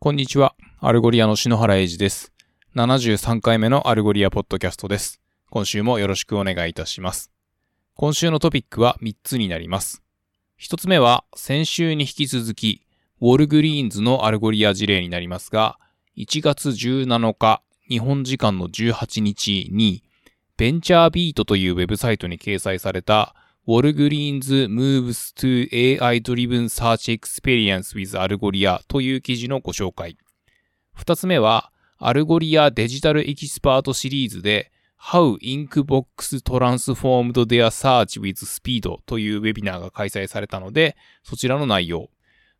こんにちは。アルゴリアの篠原英二です。73回目のアルゴリアポッドキャストです。今週もよろしくお願いいたします。今週のトピックは3つになります。1つ目は先週に引き続き、ウォルグリーンズのアルゴリア事例になりますが、1月17日、日本時間の18日に、ベンチャービートというウェブサイトに掲載された、ウォルグリーンズ moves to AI driven search experience with アルゴリアという記事のご紹介。二つ目は、アルゴリアデジタルエキスパートシリーズで How Inkbox Transformed Their Search with Speed というウェビナーが開催されたので、そちらの内容。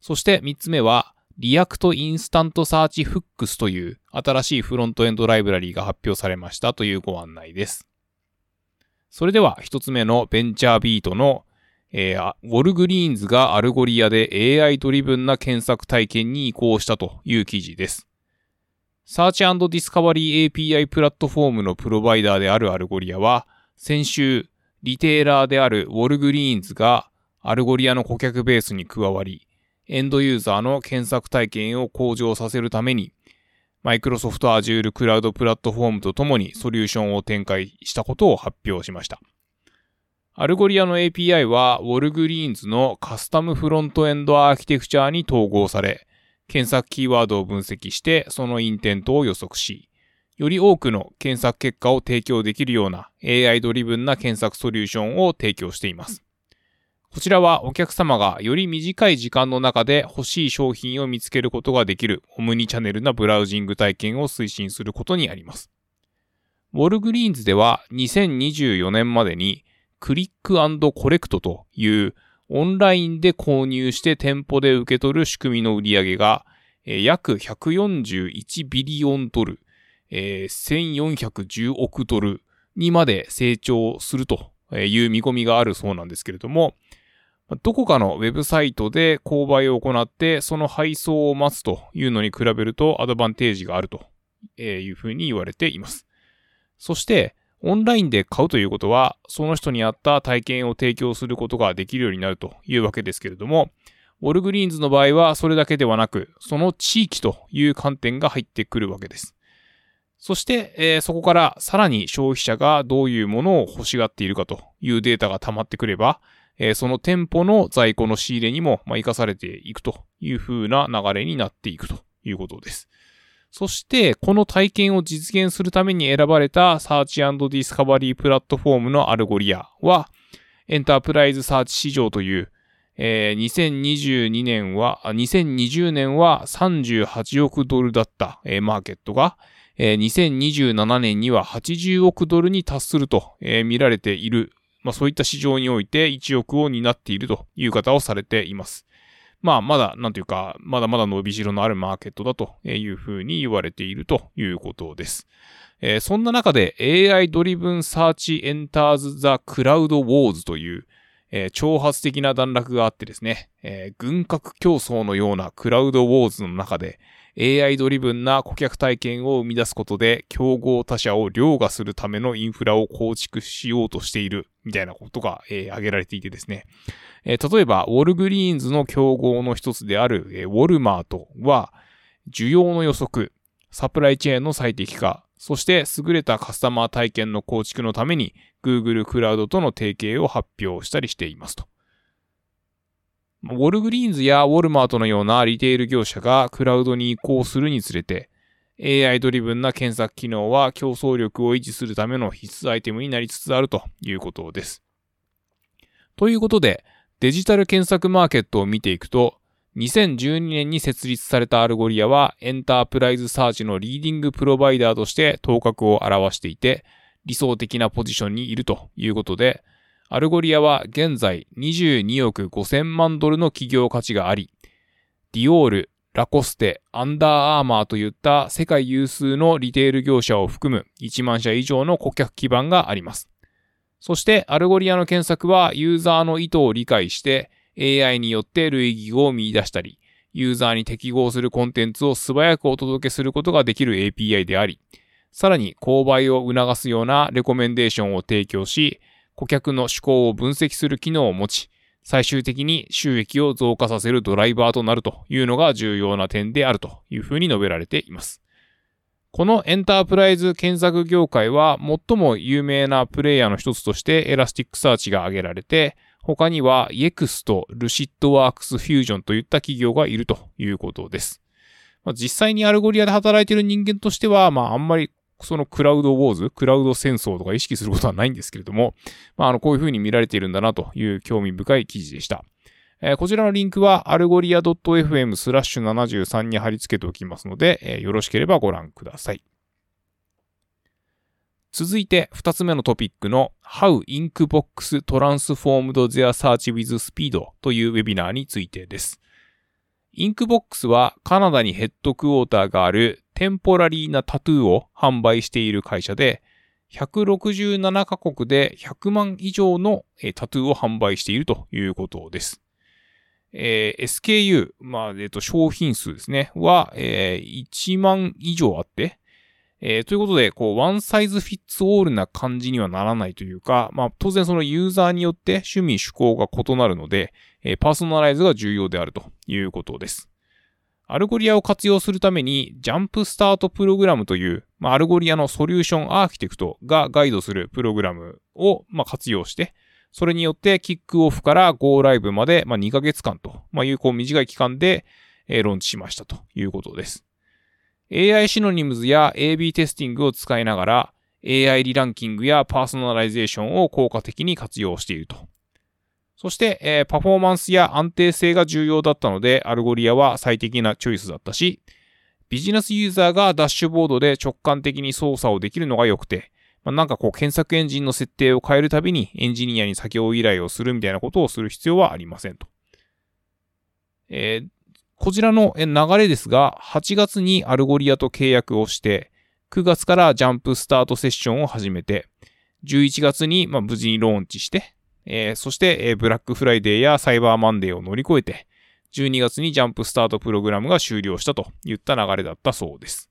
そして三つ目は、React Instant Search Hooks という新しいフロントエンドライブラリーが発表されましたというご案内です。それでは一つ目のベンチャービートの、えー、ウォルグリーンズがアルゴリアで AI ドリブンな検索体験に移行したという記事です。Search and Discovery API プラットフォームのプロバイダーであるアルゴリアは、先週、リテーラーであるウォルグリーンズがアルゴリアの顧客ベースに加わり、エンドユーザーの検索体験を向上させるために、マイクロソフト Azure クラウドプラットフォームとともにソリューションを展開したことを発表しました。アルゴリアの API は、ウォルグリーンズのカスタムフロントエンドアーキテクチャに統合され、検索キーワードを分析して、そのインテントを予測し、より多くの検索結果を提供できるような AI ドリブンな検索ソリューションを提供しています。こちらはお客様がより短い時間の中で欲しい商品を見つけることができるオムニチャンネルなブラウジング体験を推進することにあります。ウォルグリーンズでは2024年までにクリックコレクトというオンラインで購入して店舗で受け取る仕組みの売り上げが約141ビリオンドル、1410億ドルにまで成長するという見込みがあるそうなんですけれども、どこかのウェブサイトで購買を行ってその配送を待つというのに比べるとアドバンテージがあるというふうに言われています。そして、オンラインで買うということは、その人に合った体験を提供することができるようになるというわけですけれども、ウォルグリーンズの場合はそれだけではなく、その地域という観点が入ってくるわけです。そして、えー、そこからさらに消費者がどういうものを欲しがっているかというデータが溜まってくれば、えー、その店舗の在庫の仕入れにも、まあ、活かされていくという風な流れになっていくということです。そして、この体験を実現するために選ばれた Search and Discovery プラットフォームのアルゴリアは、エンタープライズサーチ市場という、えー、2022年は、2020年は38億ドルだった、えー、マーケットが、えー、2027年には80億ドルに達すると、えー、見られている、まあそういった市場において一翼を担っているという見方をされています。まあまだ、なんていうか、まだまだ伸びしろのあるマーケットだというふうに言われているということです。えー、そんな中で AI ドリブンサーチエンターズザクラウドウォーズという、えー、挑発的な段落があってですね、えー、軍拡競争のようなクラウドウォーズの中で AI ドリブンな顧客体験を生み出すことで競合他社を凌駕するためのインフラを構築しようとしているみたいなことが、えー、挙げられていてですね、えー、例えばウォルグリーンズの競合の一つである、えー、ウォルマートは需要の予測、サプライチェーンの最適化、そして優れたカスタマー体験の構築のために Google クラウドとの提携を発表したりしていますと。ウォルグリーンズやウォルマートのようなリテール業者がクラウドに移行するにつれて、AI ドリブンな検索機能は競争力を維持するための必須アイテムになりつつあるということです。ということで、デジタル検索マーケットを見ていくと、2012年に設立されたアルゴリアはエンタープライズサーチの leading provider として頭角を現していて、理想的なポジションにいるということで、アルゴリアは現在22億5000万ドルの企業価値があり、ディオール、ラコステ、アンダーアーマーといった世界有数のリテール業者を含む1万社以上の顧客基盤があります。そしてアルゴリアの検索はユーザーの意図を理解して AI によって類義語を見出したり、ユーザーに適合するコンテンツを素早くお届けすることができる API であり、さらに購買を促すようなレコメンデーションを提供し、顧客の嗜好を分析する機能を持ち、最終的に収益を増加させるドライバーとなるというのが重要な点であるというふうに述べられています。このエンタープライズ検索業界は最も有名なプレイヤーの一つとしてエラスティックサーチが挙げられて、他には Yext、ルシッドワークスフュージョンといった企業がいるということです。まあ、実際にアルゴリアで働いている人間としては、まああんまりその cloud wars、クラウド戦争とか意識することはないんですけれども、まああのこういう風に見られているんだなという興味深い記事でした。えー、こちらのリンクは、アルゴリア .fm スラッシュ73に貼り付けておきますので、えー、よろしければご覧ください。続いて、二つ目のトピックの How Inkbox Transformed Their Search with Speed というウェビナーについてです。Inkbox はカナダにヘッドクォーターがあるテンポラリーなタトゥーを販売している会社で、167カ国で100万以上のタトゥーを販売しているということです。えー、SKU、まあ、えっ、と、商品数ですね、は、えー、1万以上あって、えー、ということで、こう、 one size fits all な感じにはならないというか、まあ、当然そのユーザーによって趣味趣向が異なるので、えー、パーソナライズが重要であるということです。アルゴリアを活用するために、 jump start program という、まあ、アルゴリアのソリューションアーキテクトがガイドするプログラムを、まあ、活用して、それによってキックオフから Go ライブまで、まあ、2ヶ月間と、まあ、いう短い期間で、えー、ローンチしましたということです。AI シノニムズや AB テスティングを使いながら AI リランキングやパーソナライゼーションを効果的に活用していると。そして、えー、パフォーマンスや安定性が重要だったので、アルゴリアは最適なチョイスだったし、ビジネスユーザーがダッシュボードで直感的に操作をできるのが良くて、まあ、なんかこう検索エンジンの設定を変えるたびにエンジニアに作業依頼をするみたいなことをする必要はありませんと。えー、こちらの流れですが、8月にアルゴリアと契約をして、9月から jump start session を始めて、11月にま無事にローンチして、えー、そして、え、ブラックフライデーやサイバーマンデーを乗り越えて、12月に jump start program が終了したといった流れだったそうです。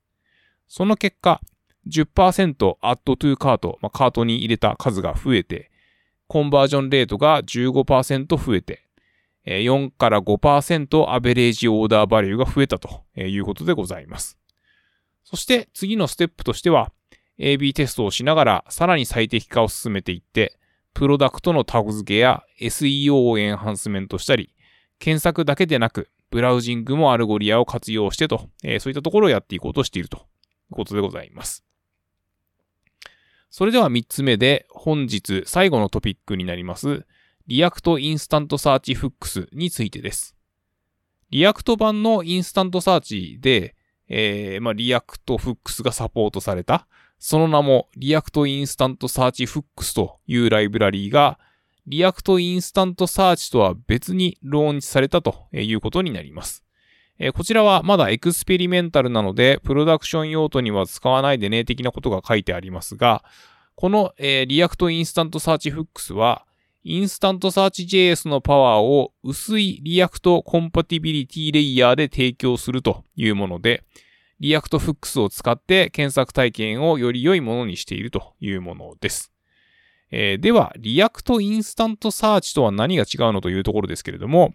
その結果、10% add to cart、まあ、カートに入れた数が増えて、コンバージョンレートが15%増えて、4から5% average order value が増えたということでございます。そして次のステップとしては、AB テストをしながらさらに最適化を進めていって、プロダクトのタグ付けや SEO を enhancement したり、検索だけでなく、ブラウジングもアルゴリアを活用してと、えそういったところをやっていこうとしているということでございます。それでは3つ目で本日最後のトピックになります、 React InstantSearch Hooks についてです。 React 版の InstantSearch で、えー、まあ、 React Hooks がサポートされた、その名も React InstantSearch Hooks というライブラリーが、 React InstantSearch とは別にローンチされたということになります。えー、こちらはまだ experimental なので、プロダクション用途には使わないでね、的なことが書いてありますが、この、えー、 React InstantSearch Hooks は、 InstantSearch JS のパワーを薄い React compatibility layer で提供するというもので、 React Hooks を使って検索体験をより良いものにしているというものです。えー、では、 React InstantSearch とは何が違うのというところですけれども、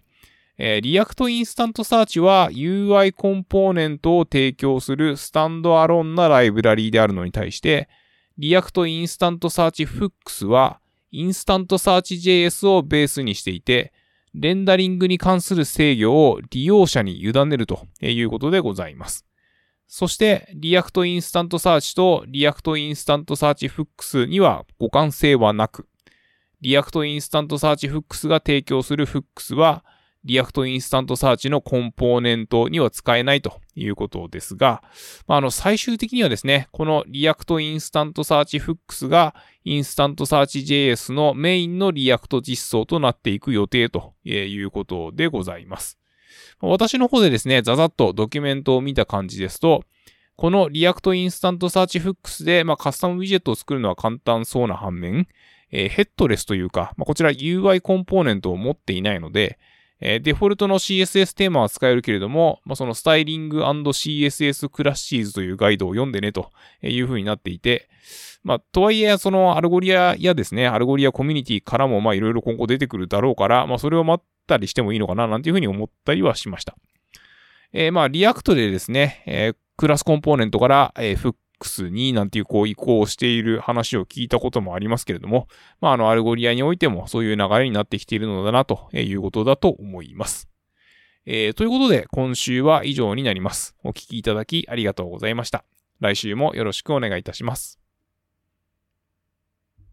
えー、 React InstantSearch は UI コンポーネントを提供するスタンドアロンなライブラリーであるのに対して、リアクトインスタントサーチフックスはインスタントサーチ JS をベースにしていて、レンダリングに関する制御を利用者に委ねるということでございます。そして、 React InstantSearch と React InstantSearch Hooks には互換性はなく、 React InstantSearch Hooks が提供する Hooks は、 React InstantSearch のコンポーネントには使えないということですが、まあ、あの、最終的にはですね、このリアクトインスタントサーチフックスがインスタントサーチ JS のメインのリアクト実装となっていく予定ということでございます。私の方でですね、ざざっとドキュメントを見た感じですと、この React InstantSearch Hooks で、まあ、カスタムウィジェットを作るのは簡単そうな反面、えー、ヘッドレスというか、まあ、こちら UI コンポーネントを持っていないので、えー、デフォルトの CSS テーマは使えるけれども、まあ、そのスタイリング &CSS クラッシーズというガイドを読んでねという風になっていて、まあ、とはいえ、その Algolia やですね、 Algolia コミュニティからも、まあ、いろいろ今後出てくるだろうから、まあ、それを待ったりしてもいいのかな、なんていう風に思ったりはしました。えー、まあ、 React でですね、えー、クラスコンポーネントから、えー、 Hooks になんていうこう移行している話を聞いたこともありますけれども、まあ、あの、 Algolia においてもそういう流れになってきているのだなということだと思います。えー、ということで、今週は以上になります。お聞きいただきありがとうございました。来週もよろしくお願いいたします。